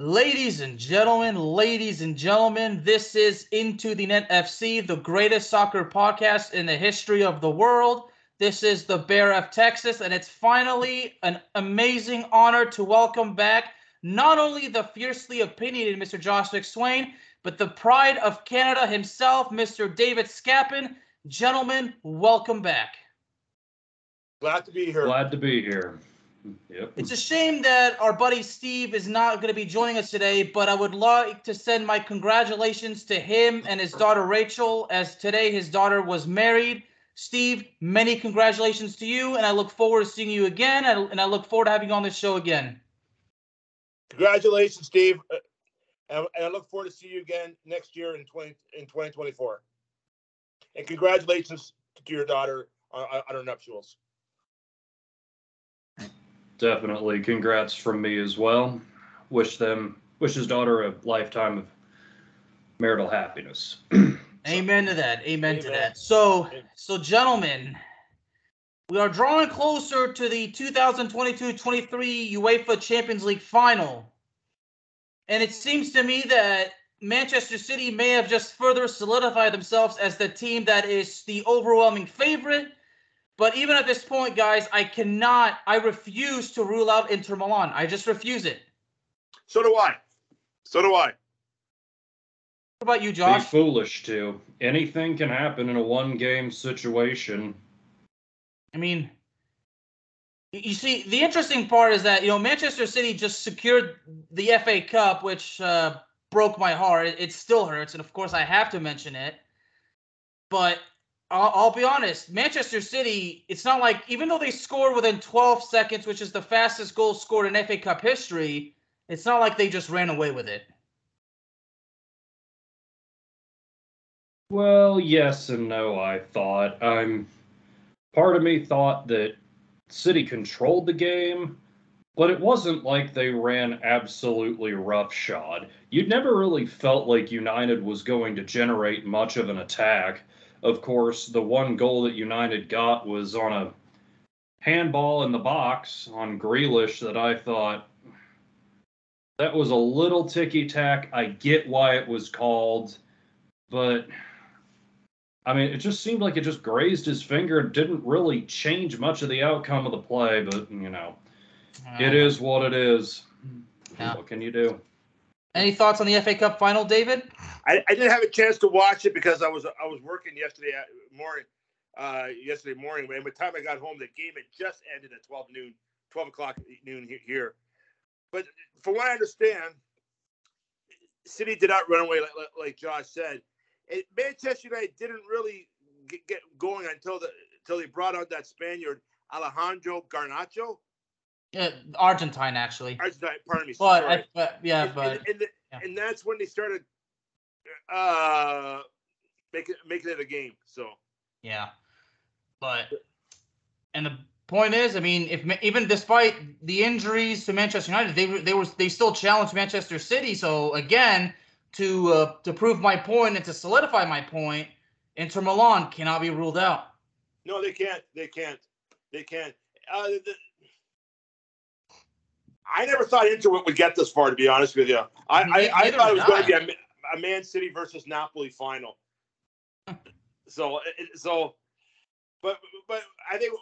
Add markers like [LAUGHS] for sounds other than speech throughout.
Ladies and gentlemen, ladies and gentlemen, this is Into the Net FC, the greatest soccer podcast in the history of the world. This is the Bear of Texas, and it's finally an amazing honor to welcome back not only the fiercely opinionated Mr. Josh McSwain, but the pride of Canada himself, Mr. David Scapin. Gentlemen, welcome back. Glad to be here. Glad to be here. Yep. It's a shame that our buddy Steve is not going to be joining us today, but I would like to send my congratulations to him and his daughter Rachel, as today his daughter was married. Steve, many congratulations to you, and I look forward to seeing you again, and I look forward to having you on this show again. Congratulations, Steve, uh, and I look forward to see you again next year in twenty in twenty twenty four. And congratulations to your daughter on, on her nuptials. Definitely, congrats from me as well. Wish them, wish his daughter a lifetime of marital happiness. [CLEARS THROAT] Amen to that. Amen, Amen, to that. So, so gentlemen, we are drawing closer to the 2022-23 UEFA Champions League final. And it seems to me that Manchester City may have just further solidified themselves as the team that is the overwhelming favorite but even at this point, guys, I cannot, I refuse to rule out Inter Milan. I just refuse it. So do I. So do I. What about you, Josh? Be foolish to. Anything can happen in a one game situation. I mean, you see, the interesting part is that, you know, Manchester City just secured the FA Cup, which uh, broke my heart. It, it still hurts. And of course, I have to mention it. But I'll, I'll, be honest. Manchester City, it's not like even though they scored within 12 seconds, which is the fastest goal scored in FA Cup history, it's not like they just ran away with it. Well, yes and no. I thought. I'm. Part of me thought that City controlled the game, but it wasn't like they ran absolutely roughshod. You'd never really felt like United was going to generate much of an attack of course, the one goal that United got was on a handball in the box on Grealish that I thought that was a little ticky tack. I get why it was called, but I mean, it just seemed like it just grazed his finger. It didn't really change much of the outcome of the play, but you know, uh, it is what it is. Yeah. What can you do? Any thoughts on the FA Cup final, David? I, I didn't have a chance to watch it because I was I was working yesterday morning. Uh, yesterday morning, and by the time I got home, the game had just ended at twelve noon, twelve o'clock noon here. But from what I understand, City did not run away like, like Josh said. It, Manchester United didn't really get, get going until the until they brought out that Spaniard Alejandro Garnacho. Yeah, Argentine actually. Argentine, pardon me. But, I, but yeah, and, but and, and, the, yeah. and, that's when they started uh making making it a game. So yeah, but and the point is, I mean, if even despite the injuries to Manchester United, they they were they still challenged Manchester City. So again, to uh, to prove my point and to solidify my point, Inter Milan cannot be ruled out. No, they can't. They can't. They can't. Uh, the, I never thought Inter would get this far. To be honest with you, I I, I thought it was going to be a, a Man City versus Napoli final. [LAUGHS] so so, but but I think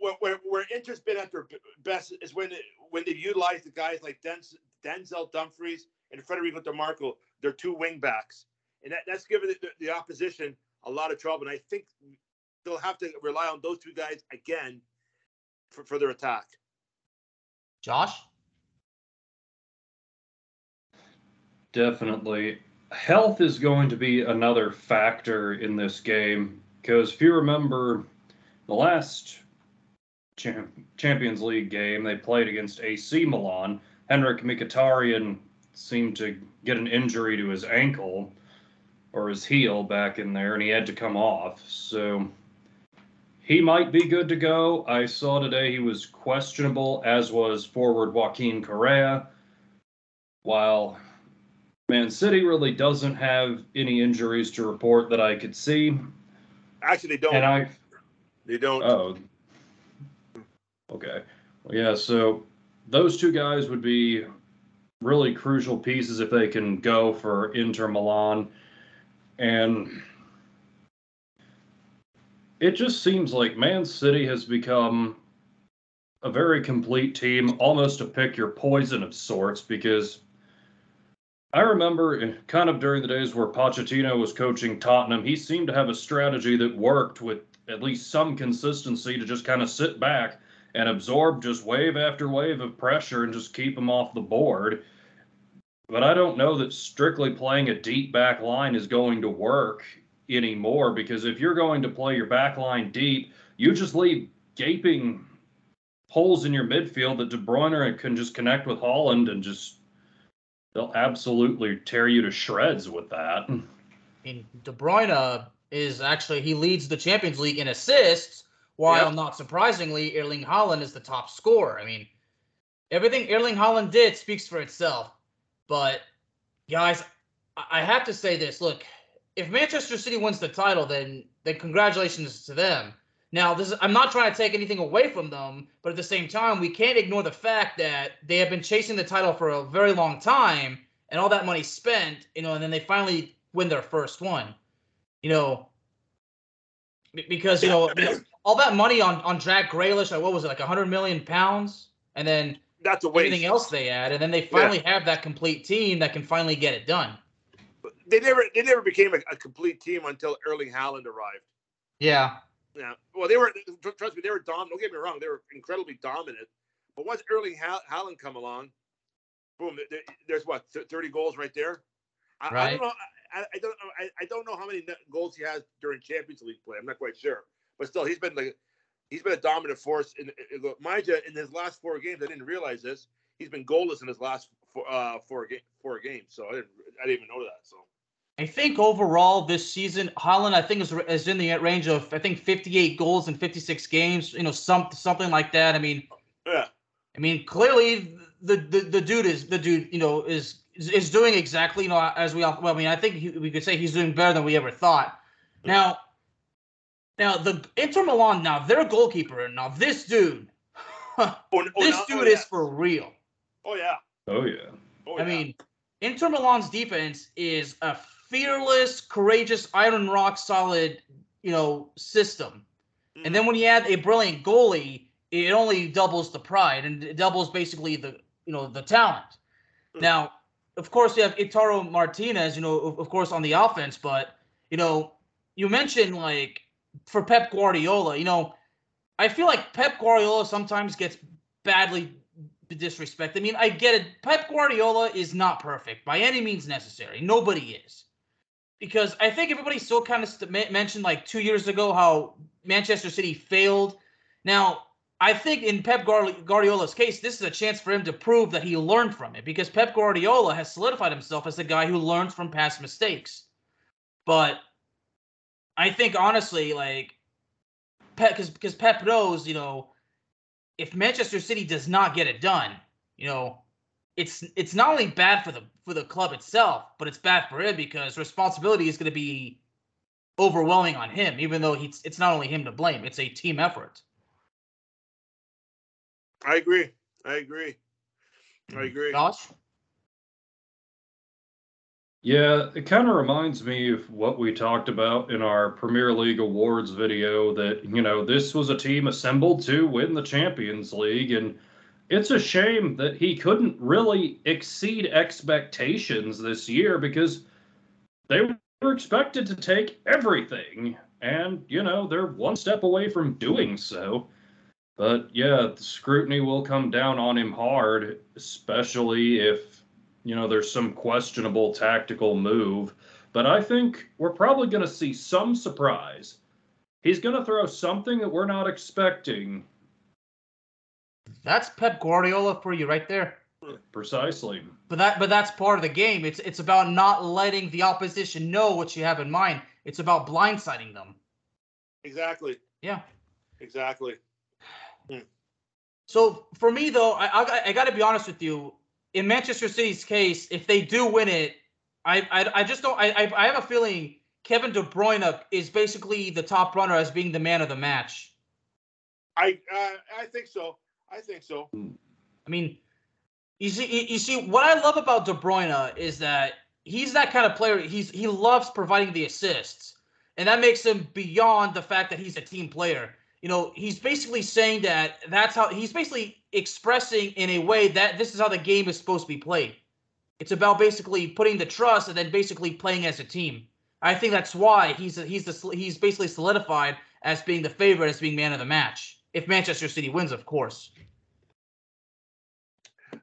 where, where Inter's been at their best is when when they've utilized the guys like Denz, Denzel Dumfries and Federico Dimarco, their two wing backs, and that, that's given the, the, opposition a lot of trouble. And I think they'll have to rely on those two guys again for, for their attack. Josh, definitely. Health is going to be another factor in this game because if you remember the last Champions League game they played against AC Milan, Henrik Mkhitaryan seemed to get an injury to his ankle or his heel back in there, and he had to come off. So he might be good to go. I saw today he was questionable, as was forward Joaquin Correa. While Man City really doesn't have any injuries to report that I could see. Actually, they don't. And I, they don't. Oh, Okay. Well, yeah, so those two guys would be really crucial pieces if they can go for Inter Milan. And it just seems like Man City has become a very complete team, almost a pick your poison of sorts, because I remember eh, kind of during the days where Pochettino was coaching Tottenham, he seemed to have a strategy that worked with at least some consistency to just kind of sit back and absorb just wave after wave of pressure and just keep them off the board. But I don't know that strictly playing a deep back line is going to work anymore because if you're going to play your back line deep, you just leave gaping holes in your midfield that De Bruyne can just connect with Haaland and just they'll absolutely tear you to shreds with that. Hmm. I mean, De Bruyne is actually he leads the Champions League in assists while yep. not surprisingly, Erling Haaland is the top scorer. I mean, everything Erling Haaland did speaks for itself. But guys, I have to say this. Look, if Manchester City wins the title, then then congratulations to them. Now, this is, I'm not trying to take anything away from them, but at the same time, we can't ignore the fact that they have been chasing the title for a very long time, and all that money spent, you know, and then they finally win their first one. You know, because you know all that money on on Jack Grealish, like what was it, like hundred million pounds, and then that's a waste. Everything else they add, and then they finally yeah. have that complete team that can finally get it done. They never they never became a, a complete team until Erling Haaland arrived. Yeah. Yeah. Well, they were trust me, they were dominant. Don't get me wrong, they were incredibly dominant. But once Erling Haaland come along, boom, there's what thirty goals right there. I, right. I don't know. I, I don't know. I, I, don't know how many goals he has during Champions League play. I'm not quite sure, but still, he's been like he's been a dominant force. In, in, mind you, in his last four games, I didn't realize this. He's been goalless in his last four uh, four, ga- four games, so I didn't I didn't even know that. So. I think overall this season, Haaland I think is, is in the range of I think 58 goals in 56 games. You know, some something like that. I mean, yeah. I mean, clearly the, the the dude is the dude. You know, is is doing exactly you know as we all. Well, I mean, I think he, we could say he's doing better than we ever thought. Now, now the Inter Milan. Now their goalkeeper. Now this dude. [LAUGHS] oh, oh, this no, dude oh, is for real. Oh yeah. Oh yeah. Oh, I mean, Inter Milan's defense is a fearless, courageous, iron rock solid, you know, system. Mm-hmm. And then when you add a brilliant goalie, it only doubles the pride and it doubles basically the you know the talent. Mm-hmm. Now, of course, you have Lautaro Martinez, you know, of, of course, on the offense, but you know, you mentioned like for Pep Guardiola, you know, I feel like Pep Guardiola sometimes gets badly disrespected. I mean, I get it. Pep Guardiola is not perfect by any means necessary. Nobody is. Because I think everybody still kind of st- mentioned like two years ago how Manchester City failed. Now, I think in Pep Guardiola's case, this is a chance for him to prove that he learned from it because Pep Guardiola has solidified himself as the guy who learns from past mistakes. But I think honestly, like Pep, because because Pep knows, you know, if Manchester City does not get it done, you know, it's it's not only bad for the for the club itself, but it's bad for him because responsibility is going to be overwhelming on him, even though he's it's not only him to blame, it's a team effort. I agree. I agree. I mm-hmm. agree. Josh? Yeah, it kind of reminds me of what we talked about in our Premier League awards video that, you know, this was a team assembled to win the Champions League. And it's a shame that he couldn't really exceed expectations this year because they were expected to take everything. And, you know, they're one step away from doing so. But yeah, the scrutiny will come down on him hard, especially if you know, there's some questionable tactical move. But I think we're probably going to see some surprise. He's going to throw something that we're not expecting. That's Pep Guardiola for you right there. Precisely. But that but that's part of the game. It's it's about not letting the opposition know what you have in mind. It's about blindsiding them. Exactly. Yeah. Exactly. Hmm. So for me though, I I, I got to be honest with you in Manchester City's case, if they do win it, I I, I just don't. I, I have a feeling Kevin De Bruyne is basically the top runner as being the man of the match. I uh, I think so. I think so. I mean, you see, you see, what I love about De Bruyne is that he's that kind of player. He's he loves providing the assists, and that makes him beyond the fact that he's a team player. You know, he's basically saying that that's how he's basically expressing in a way that this is how the game is supposed to be played. It's about basically putting the trust and then basically playing as a team. I think that's why he's he's the, he's basically solidified as being the favorite, as being man of the match. If Manchester City wins, of course.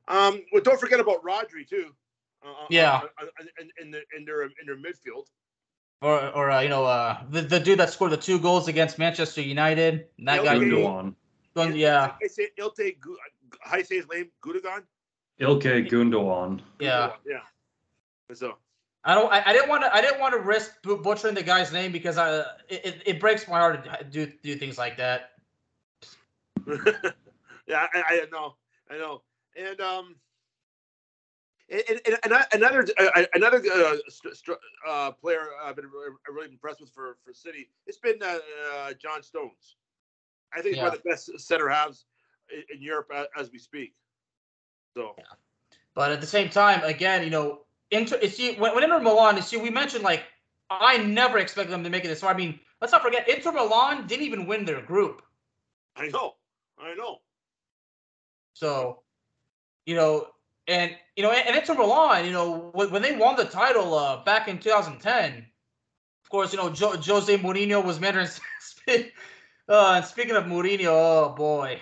Um, well, don't forget about Rodri too. Uh, uh yeah, in, in, the, in their in their midfield. Or or uh, you know uh, the the dude that scored the two goals against Manchester United. That guy. Gundogan. Gun, yeah. I say Ilte. How you say his name? Gundogan. Ilkay Gundogan. Yeah. Yeah. So. I don't. I, I didn't want to. I didn't want to risk butchering the guy's name because I. It, it breaks my heart to do do things like that. [LAUGHS] yeah, I, I know. I know. And um. And, and, and another uh, another uh, uh, player I've been really impressed with for, for City. It's been uh, uh John Stones. I think yeah. one of the best center halves in, Europe as we speak. So, yeah. but at the same time, again, you know, Inter, see, when, when Inter Milan, see, we mentioned like I never expected them to make it this far. I mean, let's not forget, Inter Milan didn't even win their group. I know, I know. So, you know, and you know, and, and Inter Milan, you know, when, when they won the title uh, back in 2010, of course, you know, jo- Jose Mourinho was mentoring [LAUGHS] Uh, and speaking of Mourinho, oh boy.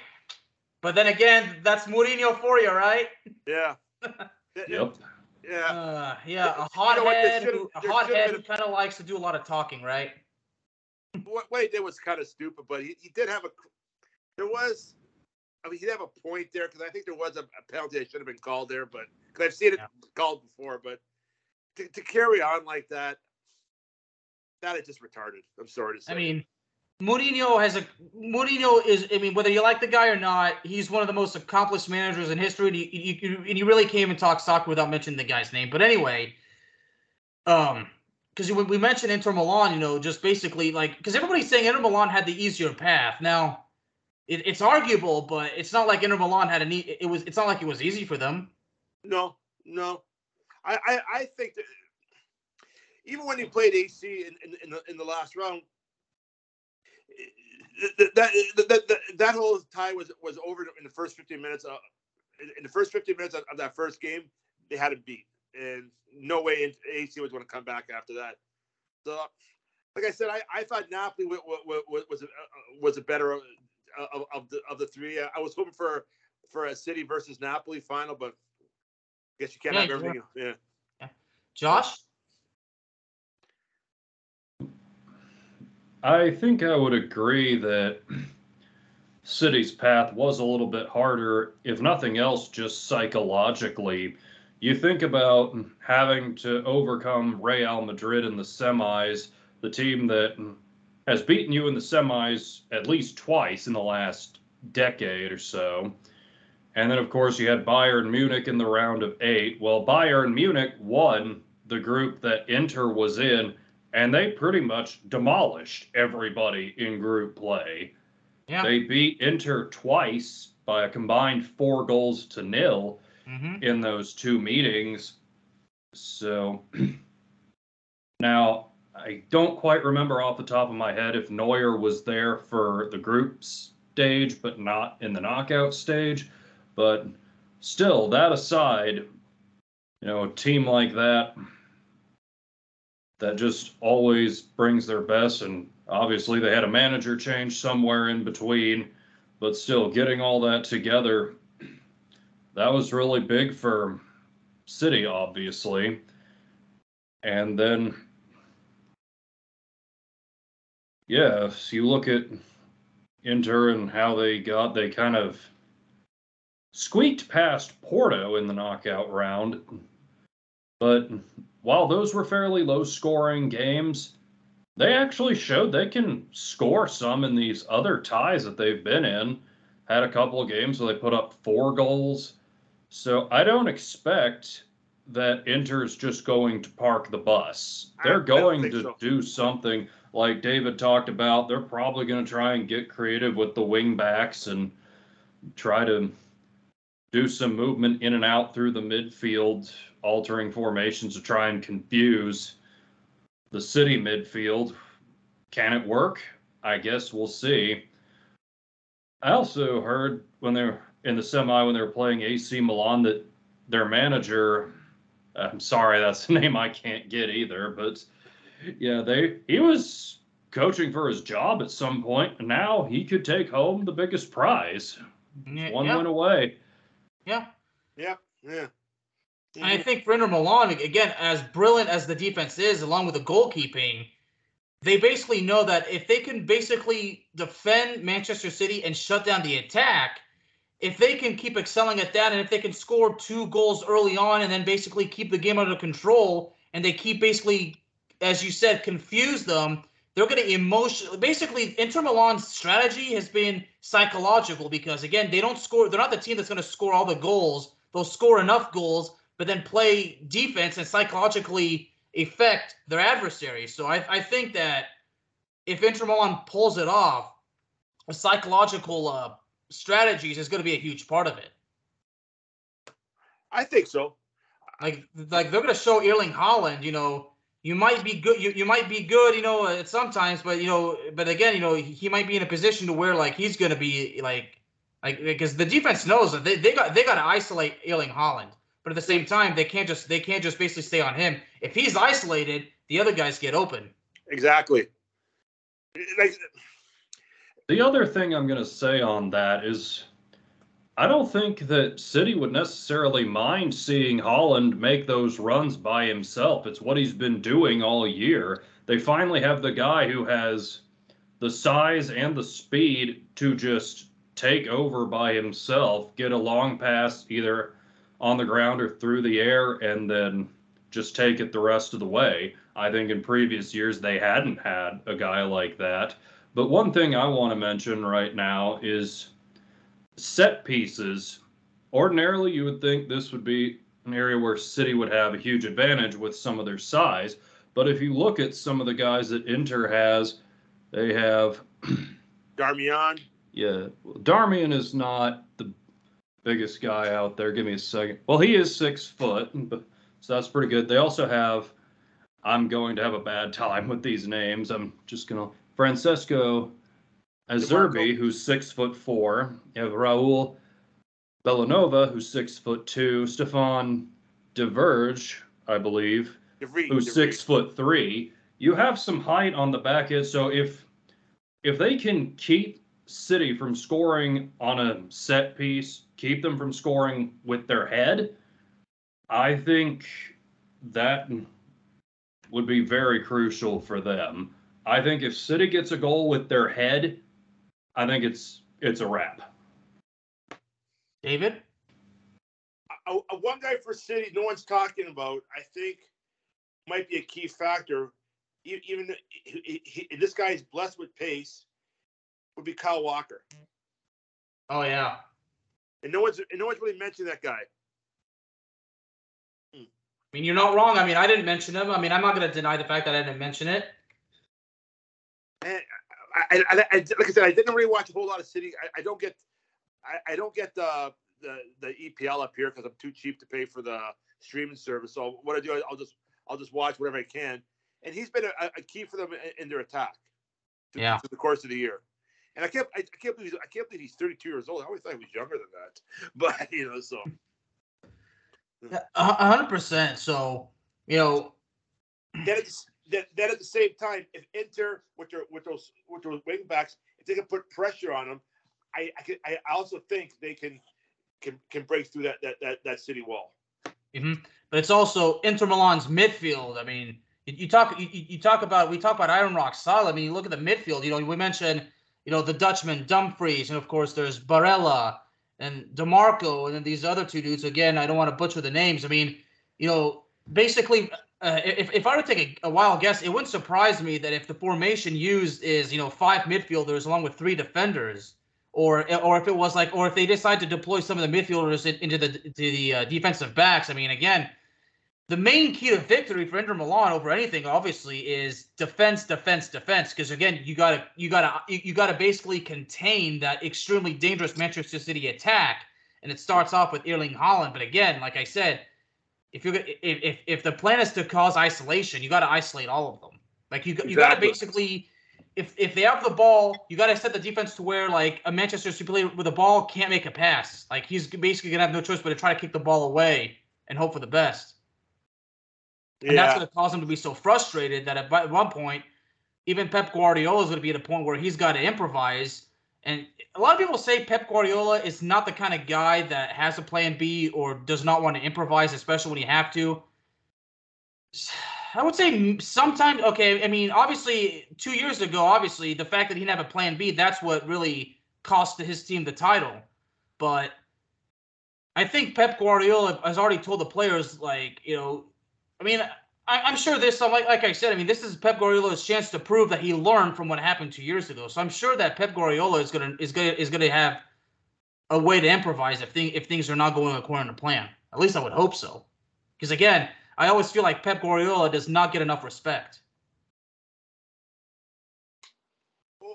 But then again, that's Mourinho for you, right? Yeah. [LAUGHS] yep. Yeah. Uh, yeah, a hothead, you know a hothead who kind of likes to do a lot of talking, right? What, what he did was kind of stupid, but he, he did have a. There was, I mean, he'd have a point there because I think there was a, a, penalty that should have been called there, but because I've seen it yeah. called before, but to, to carry on like that, that is just retarded. I'm sorry to say. I mean, Mourinho has a Mourinho is I mean whether you like the guy or not, he's one of the most accomplished managers in history. And he, and he really came and talked soccer without mentioning the guy's name. But anyway, um, because when we mentioned Inter Milan, you know, just basically like because everybody's saying Inter Milan had the easier path. Now, it, it's arguable, but it's not like Inter Milan had an e- it was it's not like it was easy for them. No, no, I I, I think that even when he played AC in, in, in the in the last round, eh, eh, that, that, that, that whole tie was was over in the first 15 minutes. Uh, in the first 15 minutes of, of, that first game, they had it beat, and no way AC was going to come back after that. So, like I said, I, I thought Napoli was was, was, a, was a better of, of the of the three. I was hoping for for a City versus Napoli final, but I guess you can't yeah, have everything. Yeah. yeah. Josh. I think I would agree that City's path was a little bit harder, if nothing else, just psychologically. You think about having to overcome Real Madrid in the semis, the team that has beaten you in the semis at least twice in the last decade or so. And then, of course, you had Bayern Munich in the round of eight. Well, Bayern Munich won the group that Inter was in, and they pretty much demolished everybody in group play. Yeah. They beat Inter twice by a combined four goals to nil mm-hmm. in those two meetings. So [CLEARS THROAT] now I don't quite remember off the top of my head if Neuer was there for the group stage, but not in the knockout stage. But still, that aside, you know, a team like that that just always brings their best, and obviously they had a manager change somewhere in between, but still getting all that together, that was really big for City, obviously. And then yeah, if you look at Inter and how they got, they kind of squeaked past Porto in the knockout round. But while those were fairly low scoring games, they actually showed they can score some in these other ties that they've been in. Had a couple of games where they put up four goals. So I don't expect that Inter's just going to park the bus. They're going to so. do something like David talked about, they're probably going to try and get creative with the wing backs and try to do some movement in and out through the midfield, altering formations to try and confuse the city midfield. Can it work? I guess we'll see. I also heard when they're in the semi when they were playing AC Milan that their manager, I'm sorry, that's [LAUGHS] the name I can't get either, but yeah, they he was coaching for his job at some point, and now he could take home the biggest prize. Yeah, one yeah. win away. Yeah. Yeah. Yeah. And I think for Inter Milan, again, as brilliant as the defense is, along with the goalkeeping, they basically know that if they can basically defend Manchester City and shut down the attack, if they can keep excelling at that, and if they can score two goals early on and then basically keep the game under control, and they keep basically as you said, confuse them. They're going to emotionally, basically, Inter Milan's strategy has been psychological because, again, they don't score. They're not the team that's going to score all the goals. They'll score enough goals, but then play defense and psychologically affect their adversaries. So I, I think that if Inter Milan pulls it off, a psychological uh, strategies is going to be a huge part of it. I think so. Like, like they're going to show Erling Haaland, you know, you might be good. You, you might be good, you know, at sometimes, but you know, but again, you know, he might be in a position to where like he's gonna be like, like because the defense knows that they, they got they got to isolate Erling Haaland, but at the same time, they can't just they can't just basically stay on him. If he's isolated, the other guys get open. Exactly. Like, the other thing I'm gonna say on that is I don't think that City would necessarily mind seeing Haaland make those runs by himself. It's what he's been doing all year. They finally have the guy who has the size and the speed to just take over by himself, get a long pass either on the ground or through the air, and then just take it the rest of the way. I think in previous years they hadn't had a guy like that. But one thing I want to mention right now is set pieces, ordinarily you would think this would be an area where City would have a huge advantage with some of their size. But if you look at some of the guys that Inter has, they have [CLEARS THROAT] Darmian. Yeah, Darmian is not the biggest guy out there. Give me a second. Well, he is six foot, so that's pretty good. They also have. I'm going to have a bad time with these names. I'm just gonna Francesco Acerbi, who's six foot four. You have Raul Bellanova, who's six foot two. Stefan Vrij, I believe, who's six foot three. You have some height on the back end, so if if they can keep City from scoring on a set piece, keep them from scoring with their head, I think that would be very crucial for them. I think if City gets a goal with their head, I think it's it's a wrap. David, a, a one guy for City, no one's talking about. I think might be a key factor. Even uh, he, he, this guy is blessed with pace. Would be Kyle Walker. Oh yeah. And no one's and no one's really mentioned that guy. I mean, you're not wrong. I mean, I didn't mention him. I mean, I'm not going to deny the fact that I didn't mention it. And I, I, I, like I said, I didn't really watch a whole lot of City. I, I don't get, I, I don't get the the, the EPL up here because I'm too cheap to pay for the streaming service. So what I do, I'll just I'll just watch whatever I can. And he's been a, a key for them in, in their attack. To, Yeah. To the course of the year. And I can't, I, can't believe, I can't believe he's 32 years old. I always thought he was younger than that. [LAUGHS] But you know, so hundred percent. So, you know, then, it's, then, then at the same time, if Inter with their with those with those wing backs, if they can put pressure on them, I I, can, I also think they can can can break through that that that, that city wall. mhm. but it's also Inter Milan's midfield. I mean, you, you talk you you talk about we talk about Iron Rock solid. I mean, you look at the midfield. You know, we mentioned you know the Dutchman Dumfries, and of course there's Barella and Dimarco, and then these other two dudes. Again, I don't want to butcher the names. I mean, you know, basically, uh, if if I were to take a, a wild guess, it wouldn't surprise me that if the formation used is you know five midfielders along with three defenders. Or, or if it was like, or if they decide to deploy some of the midfielders in- into the to the uh, defensive backs. I mean, again, the main key to victory for Inter Milan over anything, obviously, is defense, defense, defense. Because again, you gotta, you gotta, you, you gotta basically contain that extremely dangerous Manchester City attack, and it starts off with Erling Haaland. But again, like I said, if you if if if the plan is to cause isolation, you gotta isolate all of them. Like you, you gotta basically. If, if they have the ball, you got to set the defense to where like a Manchester City player with the ball can't make a pass. Like he's basically gonna have no choice but to try to kick the ball away and hope for the best. Yeah. And that's going to cause him to be so frustrated that at, at one point, even Pep Guardiola is going to be at a point where he's got to improvise. And a lot of people say Pep Guardiola is not the kind of guy that has a plan B or does not want to improvise, especially when you have to. [SIGHS] I would say sometimes, okay, I mean, obviously, two years ago, obviously, the fact that he didn't have a plan B, that's what really cost his team the title. But I think Pep Guardiola has already told the players, like, you know, I mean, I, I'm sure this, like, like I said, I mean, this is Pep Guardiola's chance to prove that he learned from what happened two years ago. So I'm sure that Pep Guardiola is gonna is gonna is gonna have a way to improvise if thing if things are not going according to plan. At least I would hope so. Because again, I always feel like Pep Guardiola does not get enough respect.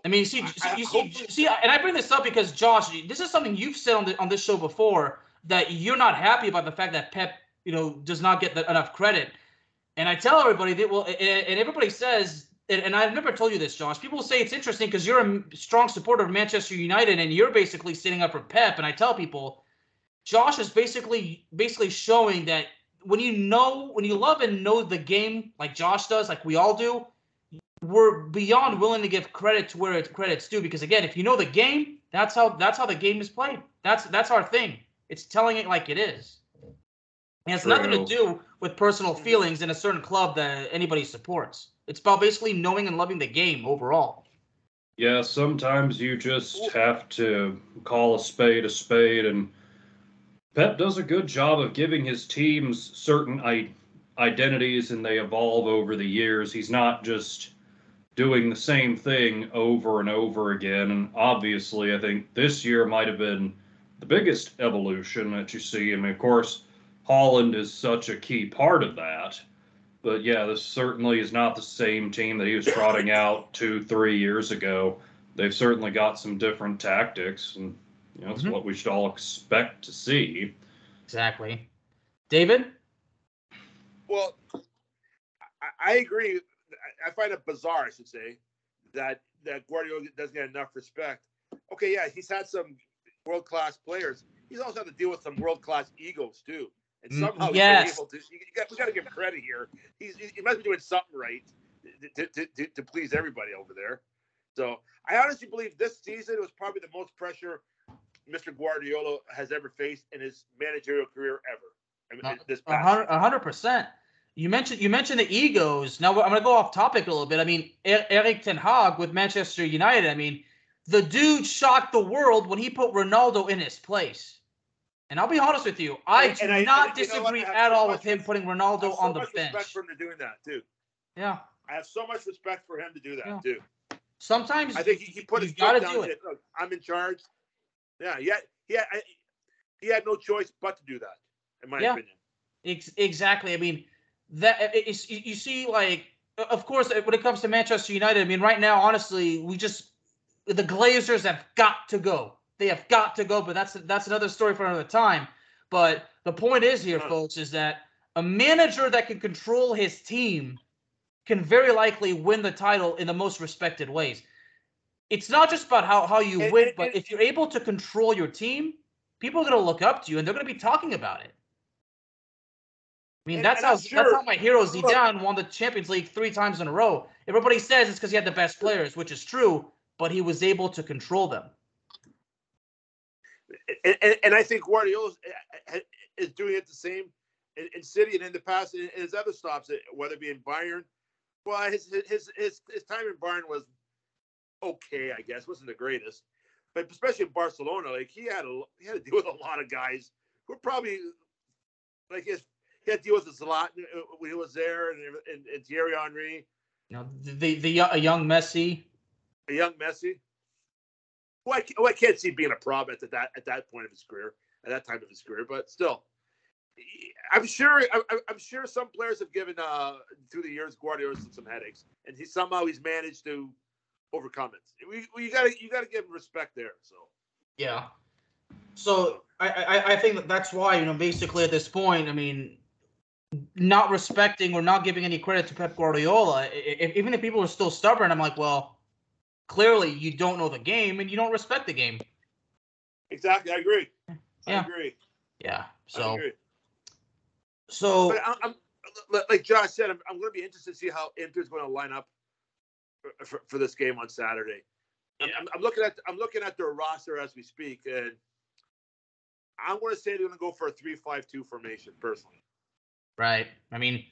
I mean, you see, I- I you see, see, and I bring this up because Josh, this is something you've said on the, on this show before that you're not happy about the fact that Pep, you know, does not get the, enough credit. And I tell everybody that well, and, and everybody says, and, and I've never told you this, Josh. People say it's interesting because you're a strong supporter of Manchester United and you're basically sitting up for Pep. And I tell people, Josh is basically basically showing that when you know, when you love and know the game like Josh does, like we all do, we're beyond willing to give credit to where it's credit's due. Because again, if you know the game, that's how that's how the game is played. That's that's our thing. It's telling it like it is. It has nothing to do with personal mm-hmm. feelings in a certain club that anybody supports. It's about basically knowing and loving the game overall. Yeah, sometimes you just have to call a spade a spade, and Pep does a good job of giving his teams certain I- identities, and they evolve over the years. He's not just doing the same thing over and over again. And obviously, I think this year might have been the biggest evolution that you see. I mean, of course, Haaland is such a key part of that. But yeah, this certainly is not the same team that he was trotting [LAUGHS] out two, three years ago. They've certainly got some different tactics, and you know, it's Mhm. what we should all expect to see. Exactly. David? Well, I, I agree. I- I find it bizarre, I should say, that that Guardiola doesn't get enough respect. Okay, yeah, he's had some world class players. He's also had to deal with some world class egos too. And somehow yes. he's able to. You got, we got to give him credit here. He's he must be doing something right to, to, to, to please everybody over there. So I honestly believe this season was probably the most pressure Mr. Guardiola has ever faced in his managerial career ever. I mean, Uh, this A hundred percent. You mentioned you mentioned the egos. Now I'm gonna go off topic a little bit. I mean, Er- Erik Ten Hag with Manchester United. I mean, the dude shocked the world when he put Ronaldo in his place. And I'll be honest with you, I do I- not and you know disagree at so all with him putting Ronaldo so on the bench. So much bench. respect for him to doing that too. Yeah. I have so much respect for him to do that Yeah. too. Sometimes I think he, he put his gotta down do it. Look, I'm in charge. Yeah, he had, he had, he had no choice but to do that, in my Yeah. opinion. Ex- exactly. I mean, that you you see, like, of course, when it comes to Manchester United, I mean, right now, honestly, we just the Glazers have got to go. They have got to go, but that's that's another story for another time. But the point is here, folks, is that a manager that can control his team can very likely win the title in the most respected ways. It's not just about how, how you And- win, and- but and- if you're able to control your team, people are going to look up to you and they're going to be talking about it. I mean, that's how I'm that's how my hero Zidane won the Champions League three times in a row. Everybody says it's because he had the best players, which is true, but he was able to control them. And, and, and I think Guardiola eh, eh, eh, is doing it the same in, in City and in the past in, in his other stops, whether it be in Bayern. Well, his his his his time in Bayern was okay, I guess, wasn't the greatest, but especially in Barcelona, like he had a he had to deal [LAUGHS] with a lot of guys who were probably like his. He had to deal with Zlatan when he was there, and, and, and Thierry Henry, You know, the the, the a young Messi. a young Messi. Who I, who I can't see being a problem at that at that point of his career, at that time of his career, but still, I'm sure I, I'm sure some players have given uh through the years Guardiola some, some headaches, and he somehow he's managed to overcome it. We, we you gotta you gotta give him respect there. So Yeah. So I, I I think that that's why you know basically at this point I mean not respecting or not giving any credit to Pep Guardiola if, even if people are still stubborn I'm like well clearly you don't know the game and you don't respect the game exactly, I agree. Yeah. I agree. yeah I so agree. so But I, I'm like Josh said, I'm, I'm going to be interested to see how Inter's going to line up for, for, for this game on Saturday. I'm, I'm, I'm looking at I'm looking at their roster as we speak, and I'm going to say they're going to go for a three-five-two formation personally. right I mean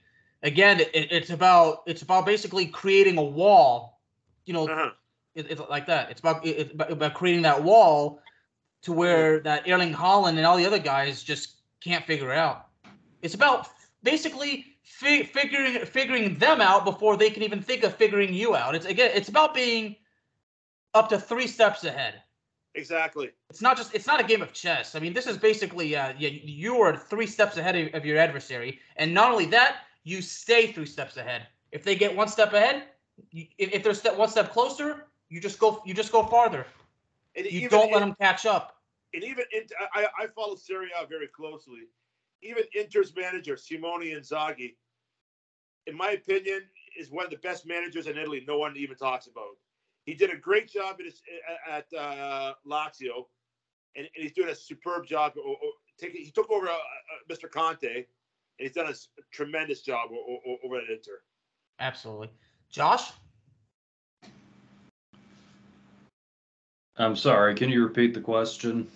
again it, it's about it's about basically creating a wall you know Uh-huh. It, it's like that. It's about it's about, creating that wall to where that Erling Haaland and all the other guys just can't figure out. It's about basically fi- figuring figuring them out before they can even think of figuring you out. It's again, it's about being up to three steps ahead. Exactly. It's not just it's not a game of chess. I mean, this is basically uh, you, you are three steps ahead of, of your adversary, and not only that, you stay three steps ahead. If they get one step ahead, you, if, if they're step one step closer, you just go you just go farther. And You don't let in- them catch up. And even in, I, I follow Serie A very closely. Even Inter's manager Simone Inzaghi, in my opinion, is one of the best managers in Italy. No one even talks about. He did a great job at his, at uh, Lazio, and, and he's doing a superb job. o- o- taking- He took over uh, uh, Mr. Conte, and he's done a s- tremendous job over at Inter. Absolutely. Josh? I'm sorry, can you repeat the question?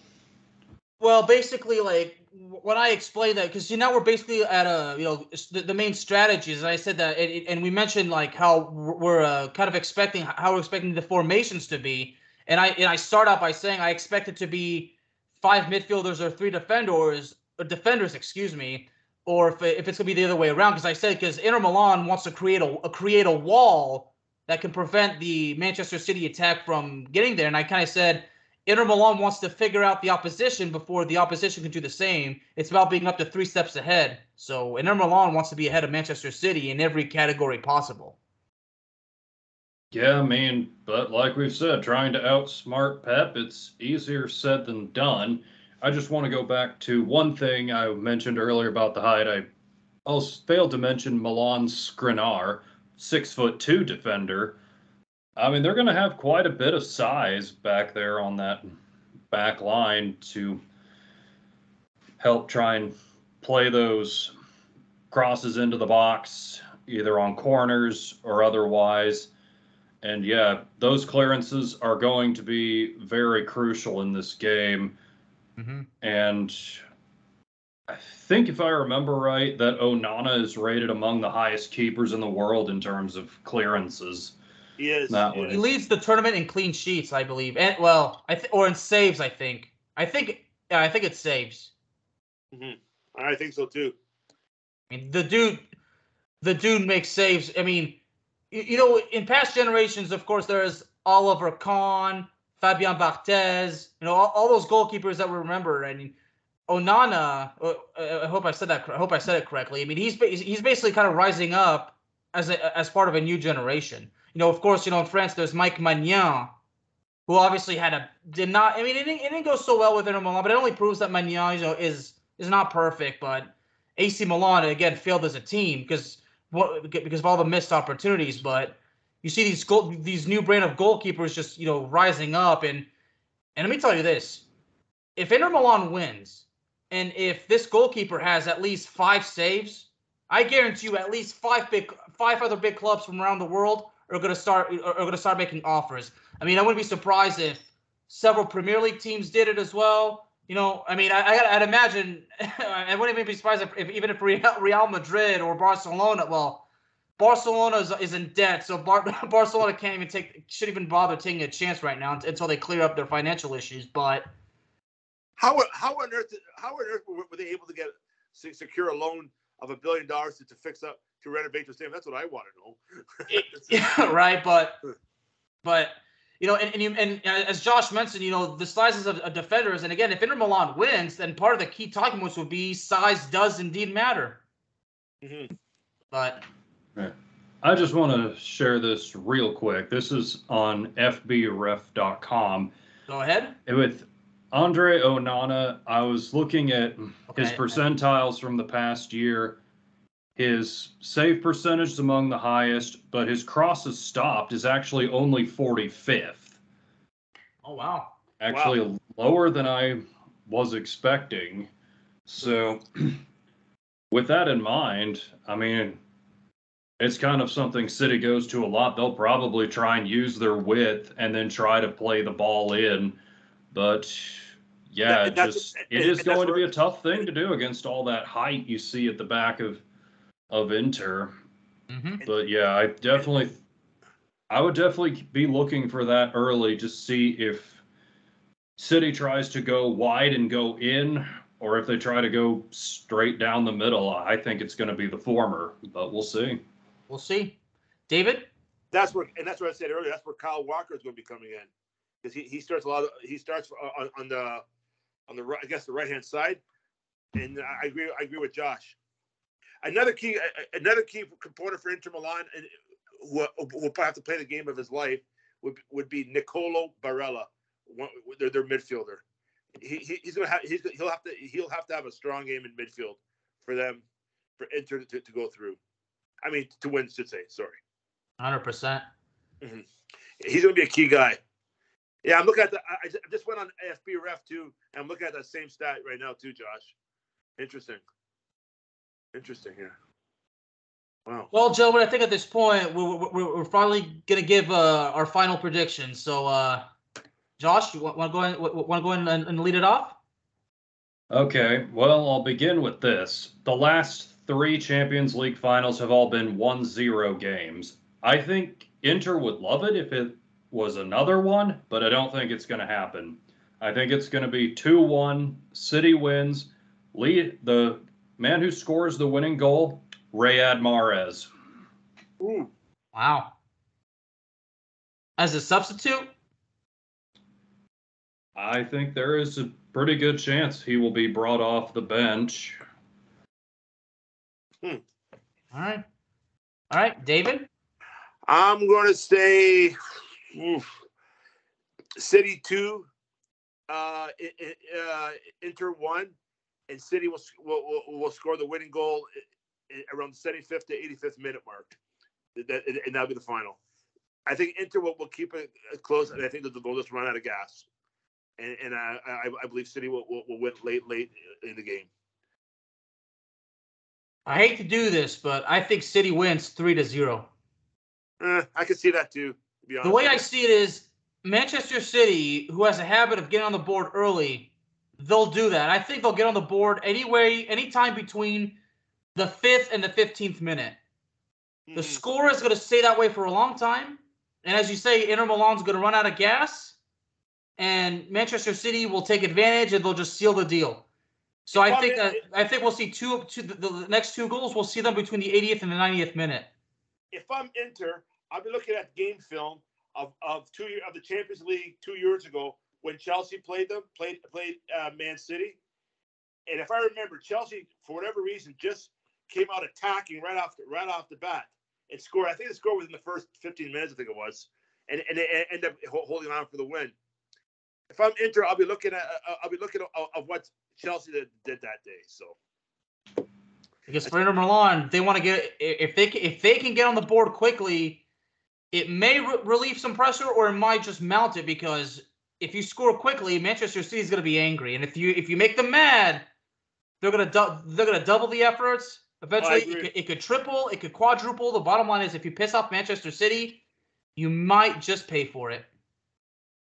Well, basically, like when I explained that, because you know we're basically at a you know the, the main strategies. I said that, and, and we mentioned like how we're uh, kind of expecting how we're expecting the formations to be, and I and I start out by saying I expect it to be five midfielders or three defenders or defenders, excuse me, or if if it's gonna be the other way around. Because I said because Inter Milan wants to create a create a wall that can prevent the Manchester City attack from getting there, and I kind of said. Inter Milan wants to figure out the opposition before the opposition can do the same. It's about being up to three steps ahead. So Inter Milan wants to be ahead of Manchester City in every category possible. Yeah, I mean, but like we've said, trying to outsmart Pep, it's easier said than done. I just want to go back to one thing I mentioned earlier about the height. I also failed to mention Milan Skriniar, six foot two defender. I mean, they're going to have quite a bit of size back there on that back line to help try and play those crosses into the box, either on corners or otherwise. And yeah, those clearances are going to be very crucial in this game. Mm-hmm. And I think if I remember right, that Onana is rated among the highest keepers in the world in terms of clearances. He is. That he way. Leads the tournament in clean sheets, I believe, and well, I th- or in saves. I think. I think. Yeah, I think it's saves. Mm-hmm. I think so too. I mean, the dude, the dude makes saves. I mean, you, you know, in past generations, of course, there's Oliver Kahn, Fabian Barthez, you know, all, all those goalkeepers that we remember. I mean, Onana. Uh, I hope I said that. I hope I said it correctly. I mean, he's he's basically kind of rising up as a, as part of a new generation. You know, of course, you know in France there's Mike Maignan, who obviously had a did not. I mean, it didn't, it didn't go so well with Inter Milan, but it only proves that Maignan you know, is is not perfect. But AC Milan again failed as a team because what because of all the missed opportunities. But you see these goal, these new brand of goalkeepers just you know rising up and and let me tell you this: if Inter Milan wins, and if this goalkeeper has at least five saves, I guarantee you at least five big five other big clubs from around the world are going to start are going to start making offers. I mean, I wouldn't be surprised if several Premier League teams did it as well. You know, I mean, I, would imagine [LAUGHS] I wouldn't even be surprised if, if even if Real Madrid or Barcelona, well, Barcelona is, is in debt, so Bar- [LAUGHS] Barcelona can't even take shouldn't even bother taking a chance right now until they clear up their financial issues. But how how on earth how on earth were they able to get secure a loan of a billion dollars to, to fix up to renovate the stadium? That's what I want to know. [LAUGHS] yeah, [LAUGHS] right, but but you know, and and, you, and as Josh mentioned, you know, the sizes of, of defenders, and again, if Inter Milan wins, then part of the key talking points would be size does indeed matter. Mm-hmm. But I just want to share this real quick. This is on FBref.com. Go ahead. With Andre Onana, I was looking at mm, okay. his percentiles from the past year. His save percentage is among the highest, but his crosses stopped is actually only 45th. Oh, wow. Actually, wow. lower than I was expecting. So, [CLEARS THROAT] with that in mind, I mean, it's kind of something City goes to a lot. They'll probably try and use their width and then try to play the ball in. But yeah, it just it is going to be a tough thing to do against all that height you see at the back of of Inter. Mm-hmm. But yeah, I definitely I would definitely be looking for that early to see if City tries to go wide and go in or if they try to go straight down the middle. I think it's going to be the former, but we'll see. We'll see. David? That's where, and that's what I said earlier. That's where Kyle Walker is going to be coming in because he, he starts a lot of he starts on, on the on the right, I guess the right hand side, and I agree I agree with Josh. Another key another key component for Inter Milan and will, will have to play the game of his life would would be Nicolo Barella, one, their, their midfielder. He, he, he's gonna have he's he'll have to he'll have to have a strong game in midfield for them for Inter to, to go through. I mean, to win, should say. Sorry. Hundred percent. Mm-hmm. He's going to be a key guy. Yeah, I'm looking at the. I just went on AFB Ref too, and I'm looking at that same stat right now too, Josh. Interesting. Interesting here. Wow. Well, gentlemen, I think at this point we're, we're, we're finally going to give uh, our final prediction. So, uh, Josh, you want, want to go in, want to go in and, and lead it off? Okay. Well, I'll begin with this. The last three Champions League finals have all been 1 0 games. I think Inter would love it if it was another one, but I don't think it's going to happen. I think it's going to be 2 1. City wins. Lead the man who scores the winning goal, Riyad Mahrez. Ooh. Wow. As a substitute? I think there is a pretty good chance he will be brought off the bench. Hmm. All right. All right, David. I'm going to say oof, City two, uh, uh, Inter one, and City will, will, will score the winning goal around the 75th to 85th minute mark. That, and that'll be the final. I think Inter will, will keep it close, and I think that they'll just run out of gas. And, and I, I, I believe City will, will, will win late, late in the game. I hate to do this, but I think City wins three to zero. Eh, I can see that too. The way I see it is Manchester City, who has a habit of getting on the board early, they'll do that. I think they'll get on the board anyway, anytime between the fifth and the fifteenth minute. Mm. The score is going to stay that way for a long time, and as you say, Inter Milan's going to run out of gas, and Manchester City will take advantage and they'll just seal the deal. So I think that I think we'll see two, two the, the, next two goals. We'll see them between the 80th and the 90th minute. If I'm Inter, I'll been looking at game film. of of two of the Champions League two years ago when Chelsea played them, played played uh, Man City, and if I remember, Chelsea for whatever reason just came out attacking right off the, right off the bat and scored. I think they scored within the first 15 minutes. I think it was, and and they ended up holding on for the win. If I'm Inter, I'll be looking at uh, I'll be looking at, of what Chelsea did, did that day. So. Because for Inter Milan, they want to get if they if they can get on the board quickly, it may re- relieve some pressure or it might just mount it because if you score quickly, Manchester City is going to be angry, and if you if you make them mad, they're gonna du- they're gonna double the efforts. Eventually, it could, it could triple, it could quadruple. The bottom line is, if you piss off Manchester City, you might just pay for it.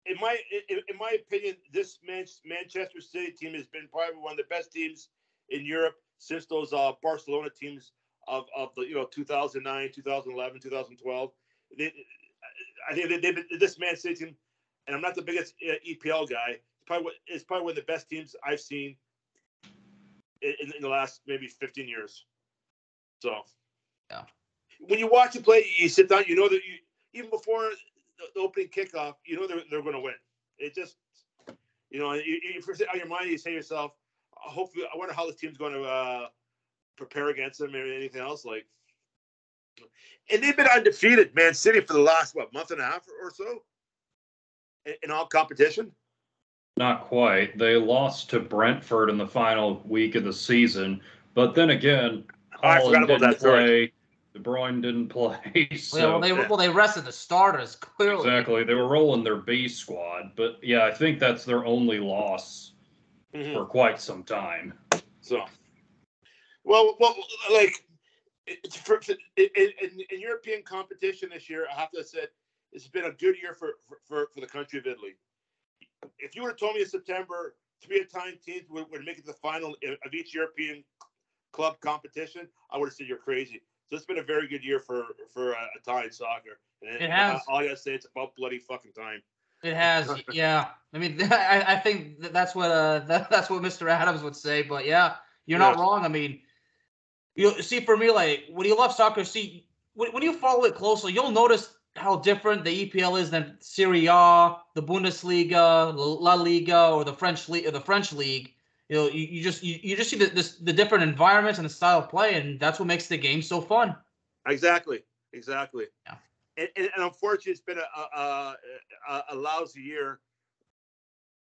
In my in, in my opinion, this Man- Manchester City team has been probably one of the best teams in Europe since those uh, Barcelona teams of, of the you know 2009, 2011, 2012. They, I think they, they, this Man City team, and I'm not the biggest uh, EPL guy. It's probably it's probably one of the best teams I've seen in, in the last maybe 15 years. So, yeah. When you watch a play, you sit down. You know that you even before the opening kickoff, you know they're they're going to win. It just, you know, you, you, on your mind, you say to yourself, hopefully, I wonder how this team's going to uh, prepare against them or anything else. Like, and they've been undefeated, Man City, for the last what month and a half or so in, in all competition. Not quite. They lost to Brentford in the final week of the season, but then again, Haaland didn't play. De Bruyne didn't play. [LAUGHS] So. Well, they well they rested the starters clearly. Exactly, they were rolling their B squad, but yeah, I think that's their only loss mm-hmm. for quite some time. So, well, well, like for, for in, in, in, European competition this year, I have to say it's been a good year for, for, for the country of Italy. If you would have told me in September three Italian teams would, would make it to the final of each European club competition, I would have said you're crazy. So it's been a very good year for for uh, Italian soccer. And it has. All I gotta say, it's about bloody fucking time. It has, [LAUGHS] yeah. I mean, [LAUGHS] I, I think that's what uh that, [LAUGHS] that's what Mr. Adams would say. But yeah, you're yeah. not wrong. I mean, you see, for me, like when you love soccer, see when, when you follow it closely, you'll notice how different the EPL is than Serie A, the Bundesliga, La Liga, or the French league, or the French league. You know, you, you just you, you just see the this, the different environments and the style of play, and that's what makes the game so fun. Exactly, exactly. Yeah and, and, unfortunately, it's been a, a, a, a lousy year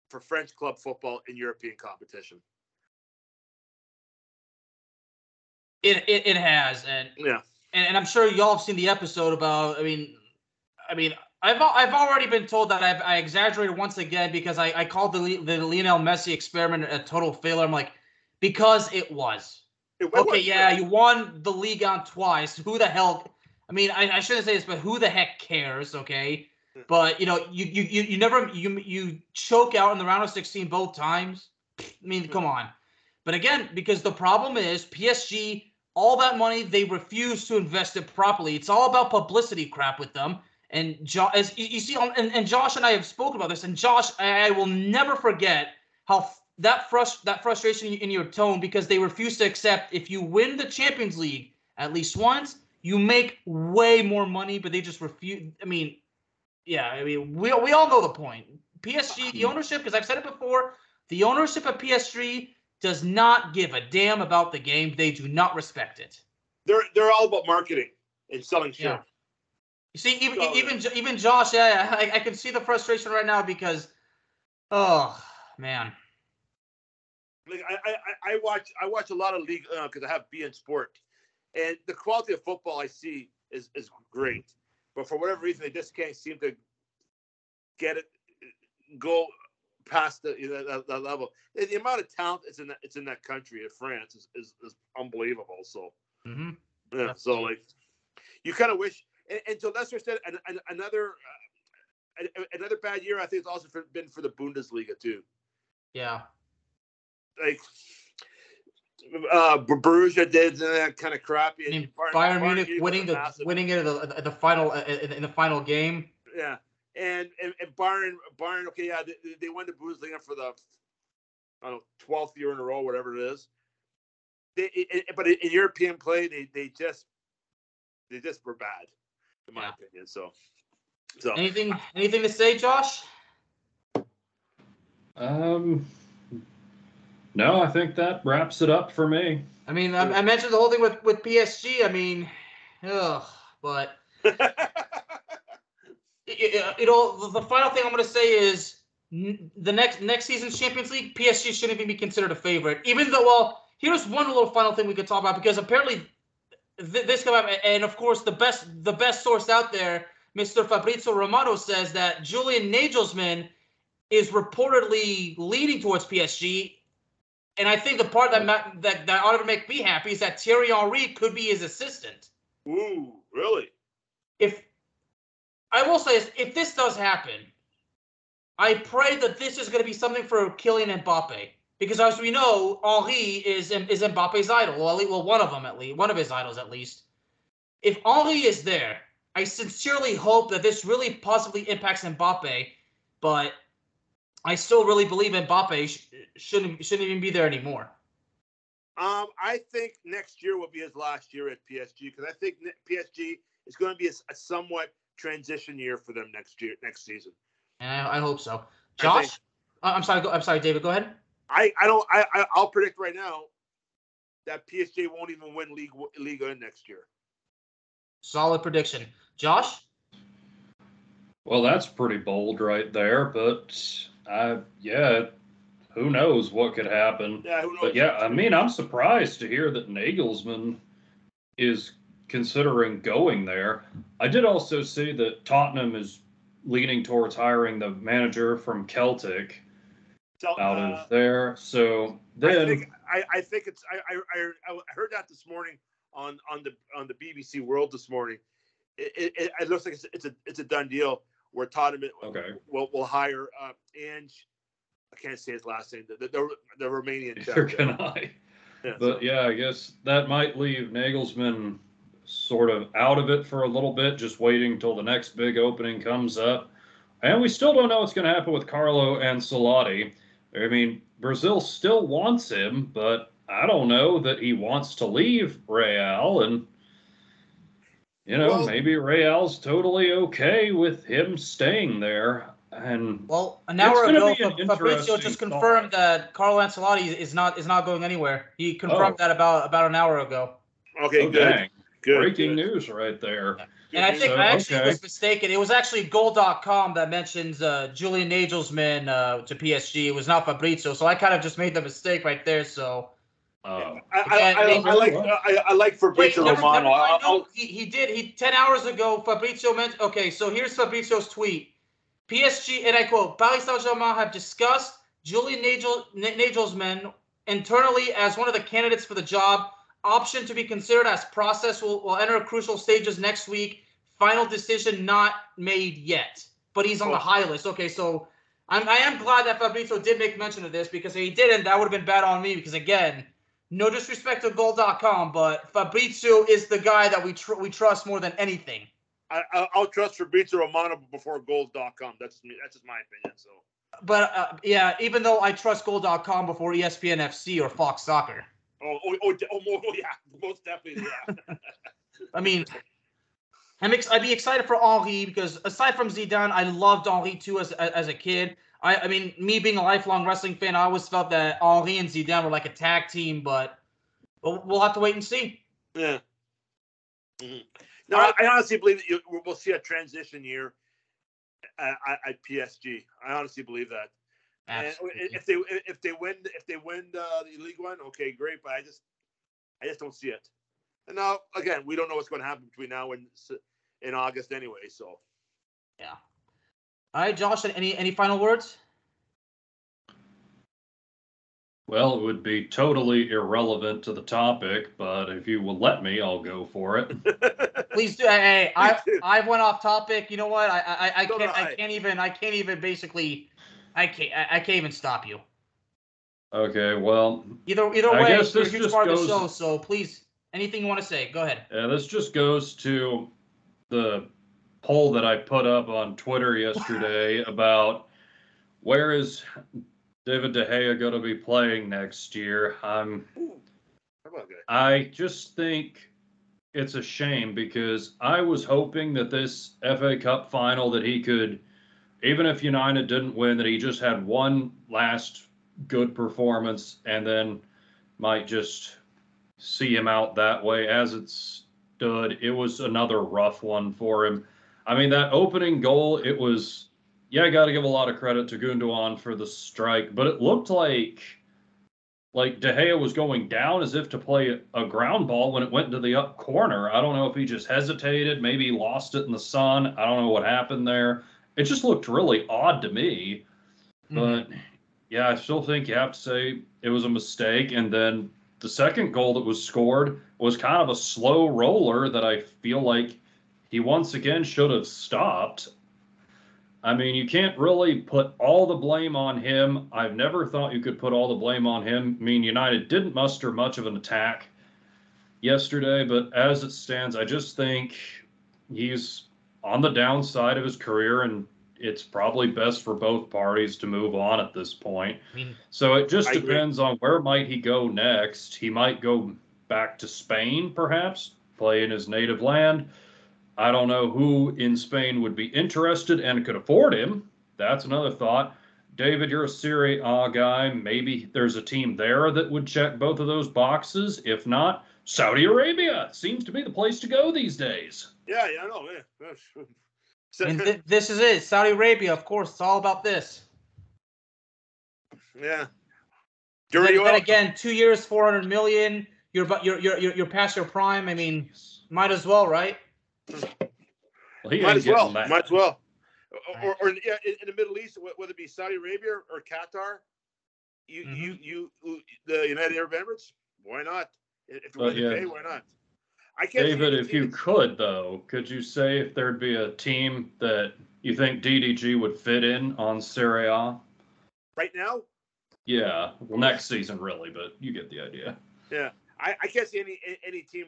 for French club football in European competition. It, it, it has, and yeah, and, and I'm sure y'all have seen the episode about. I mean, I mean, I've I've already been told that I've I exaggerated once again because I I called the the Lionel Messi experiment a total failure. I'm like, because it was. It, okay, was, yeah, you won the league on twice. Who the hell? I mean, I, I shouldn't say this, but who the heck cares? Okay, hmm. but you know, you you you, you never you you choke out in the round of 16 both times. I mean, come on. But again, because the problem is PSG, all that money they refuse to invest it properly. It's all about publicity crap with them. And jo- as you, you see, and, and Josh and I have spoken about this. And Josh, I, I will never forget how that frust- that frustration in your tone because they refuse to accept if you win the Champions League at least once you make way more money, but they just refuse. I mean, yeah, I mean, we, we all know the point. PSG, the mm. ownership, because I've said it before, the ownership of PSG does not give a damn about the game. They do not respect it. They're they're all about marketing and selling shit. Yeah. You see, even so, even even Josh, yeah, I, I can see the frustration right now because, oh man. Like I, I, I watch I watch a lot of league because uh, I have beIN Sport, and the quality of football I see is is great, but for whatever reason, they just can't seem to get it go past the you that, that level. And the amount of talent it's in that it's in that country of France is, is, is unbelievable. So mm-hmm. yeah, so like you kind of wish. And, and to lesser extent, an, an, another uh, another bad year. I think it's also for, been for the Bundesliga too. Yeah, like uh, Borussia did that kind of crappy. I mean, Bayern, Bayern Munich winning the winning it the, the final uh, in, in, the final game. Yeah, and and, and Bayern Bayern okay yeah they, they won the Bundesliga for the I don't know twelfth year in a row whatever it is. They it, but in European play they they just they just were bad in my yeah. opinion. So So Anything anything to say, Josh? Um, no, I think that wraps it up for me. I mean, I, I mentioned the whole thing with with PSG. I mean, ugh, but [LAUGHS] you, know, the final thing I'm going to say is n- the next next season's Champions League, PSG shouldn't even be considered a favorite. Even though, well, here's one little final thing we could talk about because apparently th- this come out, and of course the best the best source out there, Mr. Fabrizio Romano, says that Julian Nagelsmann is reportedly leaning towards PSG. And I think the part that ma- that that ought to make me happy is that Thierry Henry could be his assistant Ooh, really? if I will say this, if this does happen, I pray that this is going to be something for Kylian Mbappe because as we know, Henry is is Mbappe's idol. Well, well, one of them at least, one of his idols at least. If Henry is there, I sincerely hope that this really positively impacts Mbappe, but I still really believe Mbappe sh- shouldn't shouldn't even be there anymore. Um, I think next year will be his last year at PSG because I think PSG is going to be a, a somewhat transition year for them next year, next season. And I, I hope so. Josh, think- Uh, I'm sorry. Go, I'm sorry, David. Go ahead. I, I don't I, I I'll predict right now that PSG won't even win league Liga next year. Solid prediction. Josh. Well, that's pretty bold right there, but I, yeah, who knows what could happen. Yeah, who knows? But yeah, I mean, I'm surprised to hear that Nagelsmann is considering going there. I did also see that Tottenham is leaning towards hiring the manager from Celtic So, out uh, of there. So I then, think I, I think it's I, I I I heard that this morning on on the on the BBC World this morning. It, it, it looks like it's, it's a it's a done deal where Tottenham Okay. will will hire uh, Ange. I can't say his last name. The the, the Romanian. neither can I. Yeah, But so- yeah, I guess that might leave Nagelsmann sort of out of it for a little bit, just waiting till the next big opening comes up. And we still don't know what's going to happen with Carlo Ancelotti. I mean, Brazil still wants him, but I don't know that he wants to leave Real. And, you know, Well- maybe Real's totally okay with him staying there. And Well, an hour ago, be an Fa- Fabrizio interesting just thought. confirmed that Carlo Ancelotti is not is not going anywhere. He confirmed Oh. that about about an hour ago. Okay, oh, good, dang, good. breaking good. news right there. And I think So, I actually okay. was mistaken. It was actually Goal.com that mentions uh, Julian Nagelsmann uh, to PSG. It was not Fabrizio, so I kind of just made the mistake right there. So Uh, I, I, I, I like I, I like Fabrizio never, Romano. never mind. No, he, he did. He ten hours ago. Fabrizio meant okay. So here's Fabrizio's tweet. PSG and I quote: Paris Saint-Germain have discussed Julian Nagel, N- Nagelsmann internally as one of the candidates for the job. Option to be considered as process will, will enter crucial stages next week. Final decision not made yet, but he's on the high list. Okay, so I'm, I am glad that Fabrizio did make mention of this because if he didn't, that would have been bad on me. Because again, no disrespect to Goal.com, but Fabrizio is the guy that we tr- we trust more than anything. I, I- I'll trust Fabrizio Romano before Goals.com. That's me. That's just my opinion. So But uh, yeah, even though I trust Goal.com before ESPN FC or Fox Soccer, oh oh oh, oh, oh, [LAUGHS] oh, yeah, most definitely yeah. [LAUGHS] I mean, I'm ex- I'd be excited for Henry because aside from Zidane, I loved Henry too as as a kid. I, I mean, me being a lifelong wrestling fan, I always felt that Henry and Zidane were like a tag team, but we'll, we'll have to wait and see. Yeah. Mhm. No, I, I honestly believe that you, we'll see a transition year at, at PSG. I honestly believe that. And if they if they win if they win uh, the league one, okay, great. But I just I just don't see it. And now again, we don't know what's going to happen between now and in August anyway. So Yeah. All right, Josh. Any any final words? Well, it would be totally irrelevant to the topic, but if you will let me, I'll go for it. [LAUGHS] Please do. Hey, [LAUGHS] I too. I went off topic. You know what? I I, I can't I I. can't even I can't even basically I can't I, I can't even stop you. Okay, well, Either either I way, guess you're a this huge just part of the show. So please, anything you want to say, go ahead. uh, this just goes to the poll that I put up on Twitter yesterday [LAUGHS] about where is David De Gea going to be playing next year. I'm Ooh, how about that? I just think it's a shame because I was hoping that this FA Cup final that he could, even if United didn't win, that he just had one last good performance and then might just see him out that way. As it stood, it was another rough one for him. I mean, that opening goal, it was, yeah, I got to give a lot of credit to Gundogan for the strike, but it looked like like De Gea was going down as if to play a ground ball when it went into the up corner. I don't know if he just hesitated, maybe lost it in the sun. I don't know what happened there. It just looked really odd to me. Mm-hmm. But yeah, I still think you have to say it was a mistake. And then the second goal that was scored was kind of a slow roller that I feel like he once again should have stopped. I mean, you can't really put all the blame on him. I've never thought you could put all the blame on him. I mean, United didn't muster much of an attack yesterday, but as it stands, I just think he's on the downside of his career, and it's probably best for both parties to move on at this point. I mean, so it just I depends agree. on where might he go next. He might go back to Spain, perhaps, play in his native land I don't know who in Spain would be interested and could afford him. That's another thought. David, you're a Serie A guy. Maybe there's a team there that would check both of those boxes. If not, Saudi Arabia seems to be the place to go these days. Yeah, yeah, I know. Yeah. [LAUGHS] and th- this is it. Saudi Arabia, of course. It's all about this. Yeah. Then, then again, two years, four hundred million. You're you're you're you're past your prime. I mean, might as well, right? Hmm. Well, might as well. Might as well. Or, or, yeah, in, the Middle East, whether it be Saudi Arabia or Qatar, you mm-hmm. you you the United Arab Emirates. Why not? If yeah. pay, why not? I can't. David, if you could though, could you say if there'd be a team that you think DDG would fit in on Serie A? Right now? Yeah. Well, next season, really, but you get the idea. Yeah, I, I can't see any any team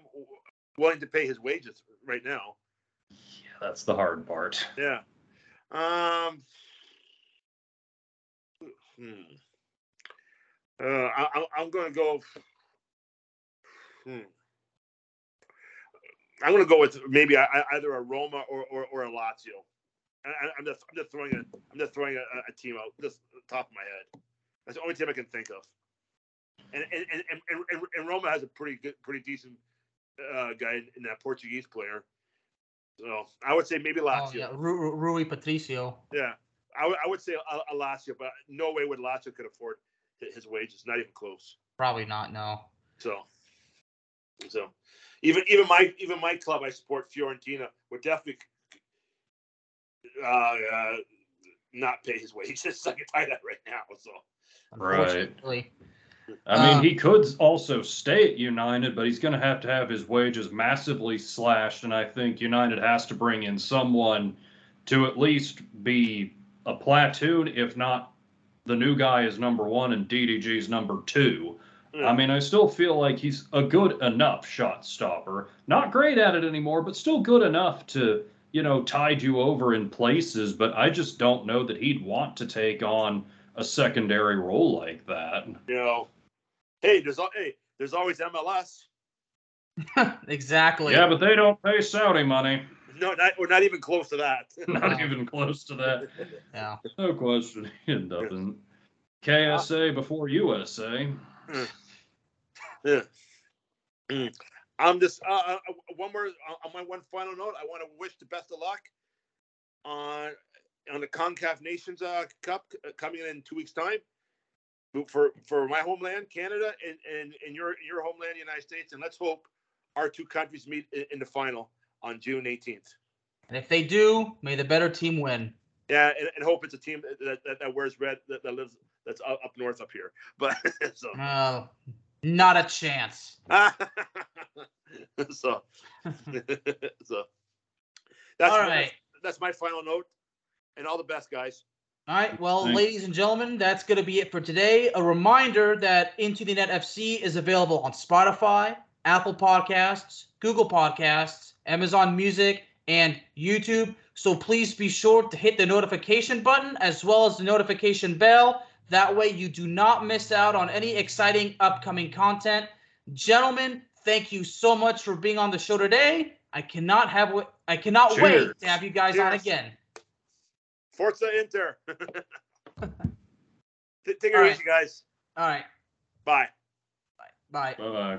willing to pay his wages right now. Yeah, that's the hard part. Yeah. Um. Hmm. Uh, I, I'm going to go. Hmm. I'm going to go with maybe either a Roma or or, or a Lazio. I, am just I'm just throwing a I'm just throwing a, a team out just top of my head. That's the only team I can think of. And and, and, and, and Roma has a pretty good, pretty decent uh, guy in that Portuguese player. So I would say maybe Lazio. Oh, yeah. Ru- Rui Patricio. Yeah, I, w- I would say a, a Lazio, but no way would Lazio could afford his wages. Not even close. Probably not. No. So, so even even my even my club I support Fiorentina would definitely uh, uh, not pay his wages. [LAUGHS] I can tell you that right now. So. Right. I mean, um, he could also stay at United, but he's going to have to have his wages massively slashed. And I think United has to bring in someone to at least be a platoon, if not the new guy is number one and DDG's number two. Yeah. I mean, I still feel like he's a good enough shot stopper. Not great at it anymore, but still good enough to, you know, tide you over in places. But I just don't know that he'd want to take on a secondary role like that. You know, hey, there's hey, there's always MLS. [LAUGHS] exactly. Yeah, but they don't pay Saudi money. No, not, we're not even close to that. [LAUGHS] not even close to that. [LAUGHS] Yeah. No question. It doesn't. KSA before USA. Mm. Yeah. Mm. I'm just uh, uh, one more uh, on my one final note. I want to wish the best of luck on on the Concacaf Nations uh, Cup uh, coming in in two weeks' time for for my homeland, Canada, and and, and your your homeland, United States, and let's hope our two countries meet in, in the final on June 18th. And if they do, may the better team win. Yeah, and, and hope it's a team that, that, that wears red that, that lives that's up, north up here. [LAUGHS] But so uh, not a chance. [LAUGHS] so [LAUGHS] so that's all right. That's, that's my final note. And all the best, guys. All right. Well, Thanks. ladies and gentlemen, that's going to be it for today. A reminder that Into the Net FC is available on Spotify, Apple Podcasts, Google Podcasts, Amazon Music, and YouTube. So please be sure to hit the notification button as well as the notification bell. That way you do not miss out on any exciting upcoming content. Gentlemen, thank you so much for being on the show today. I cannot have I cannot Cheers. wait to have you guys on again. Forza Inter. [LAUGHS] Take it All easy, guys. All right. Bye. Bye. Bye. Bye bye.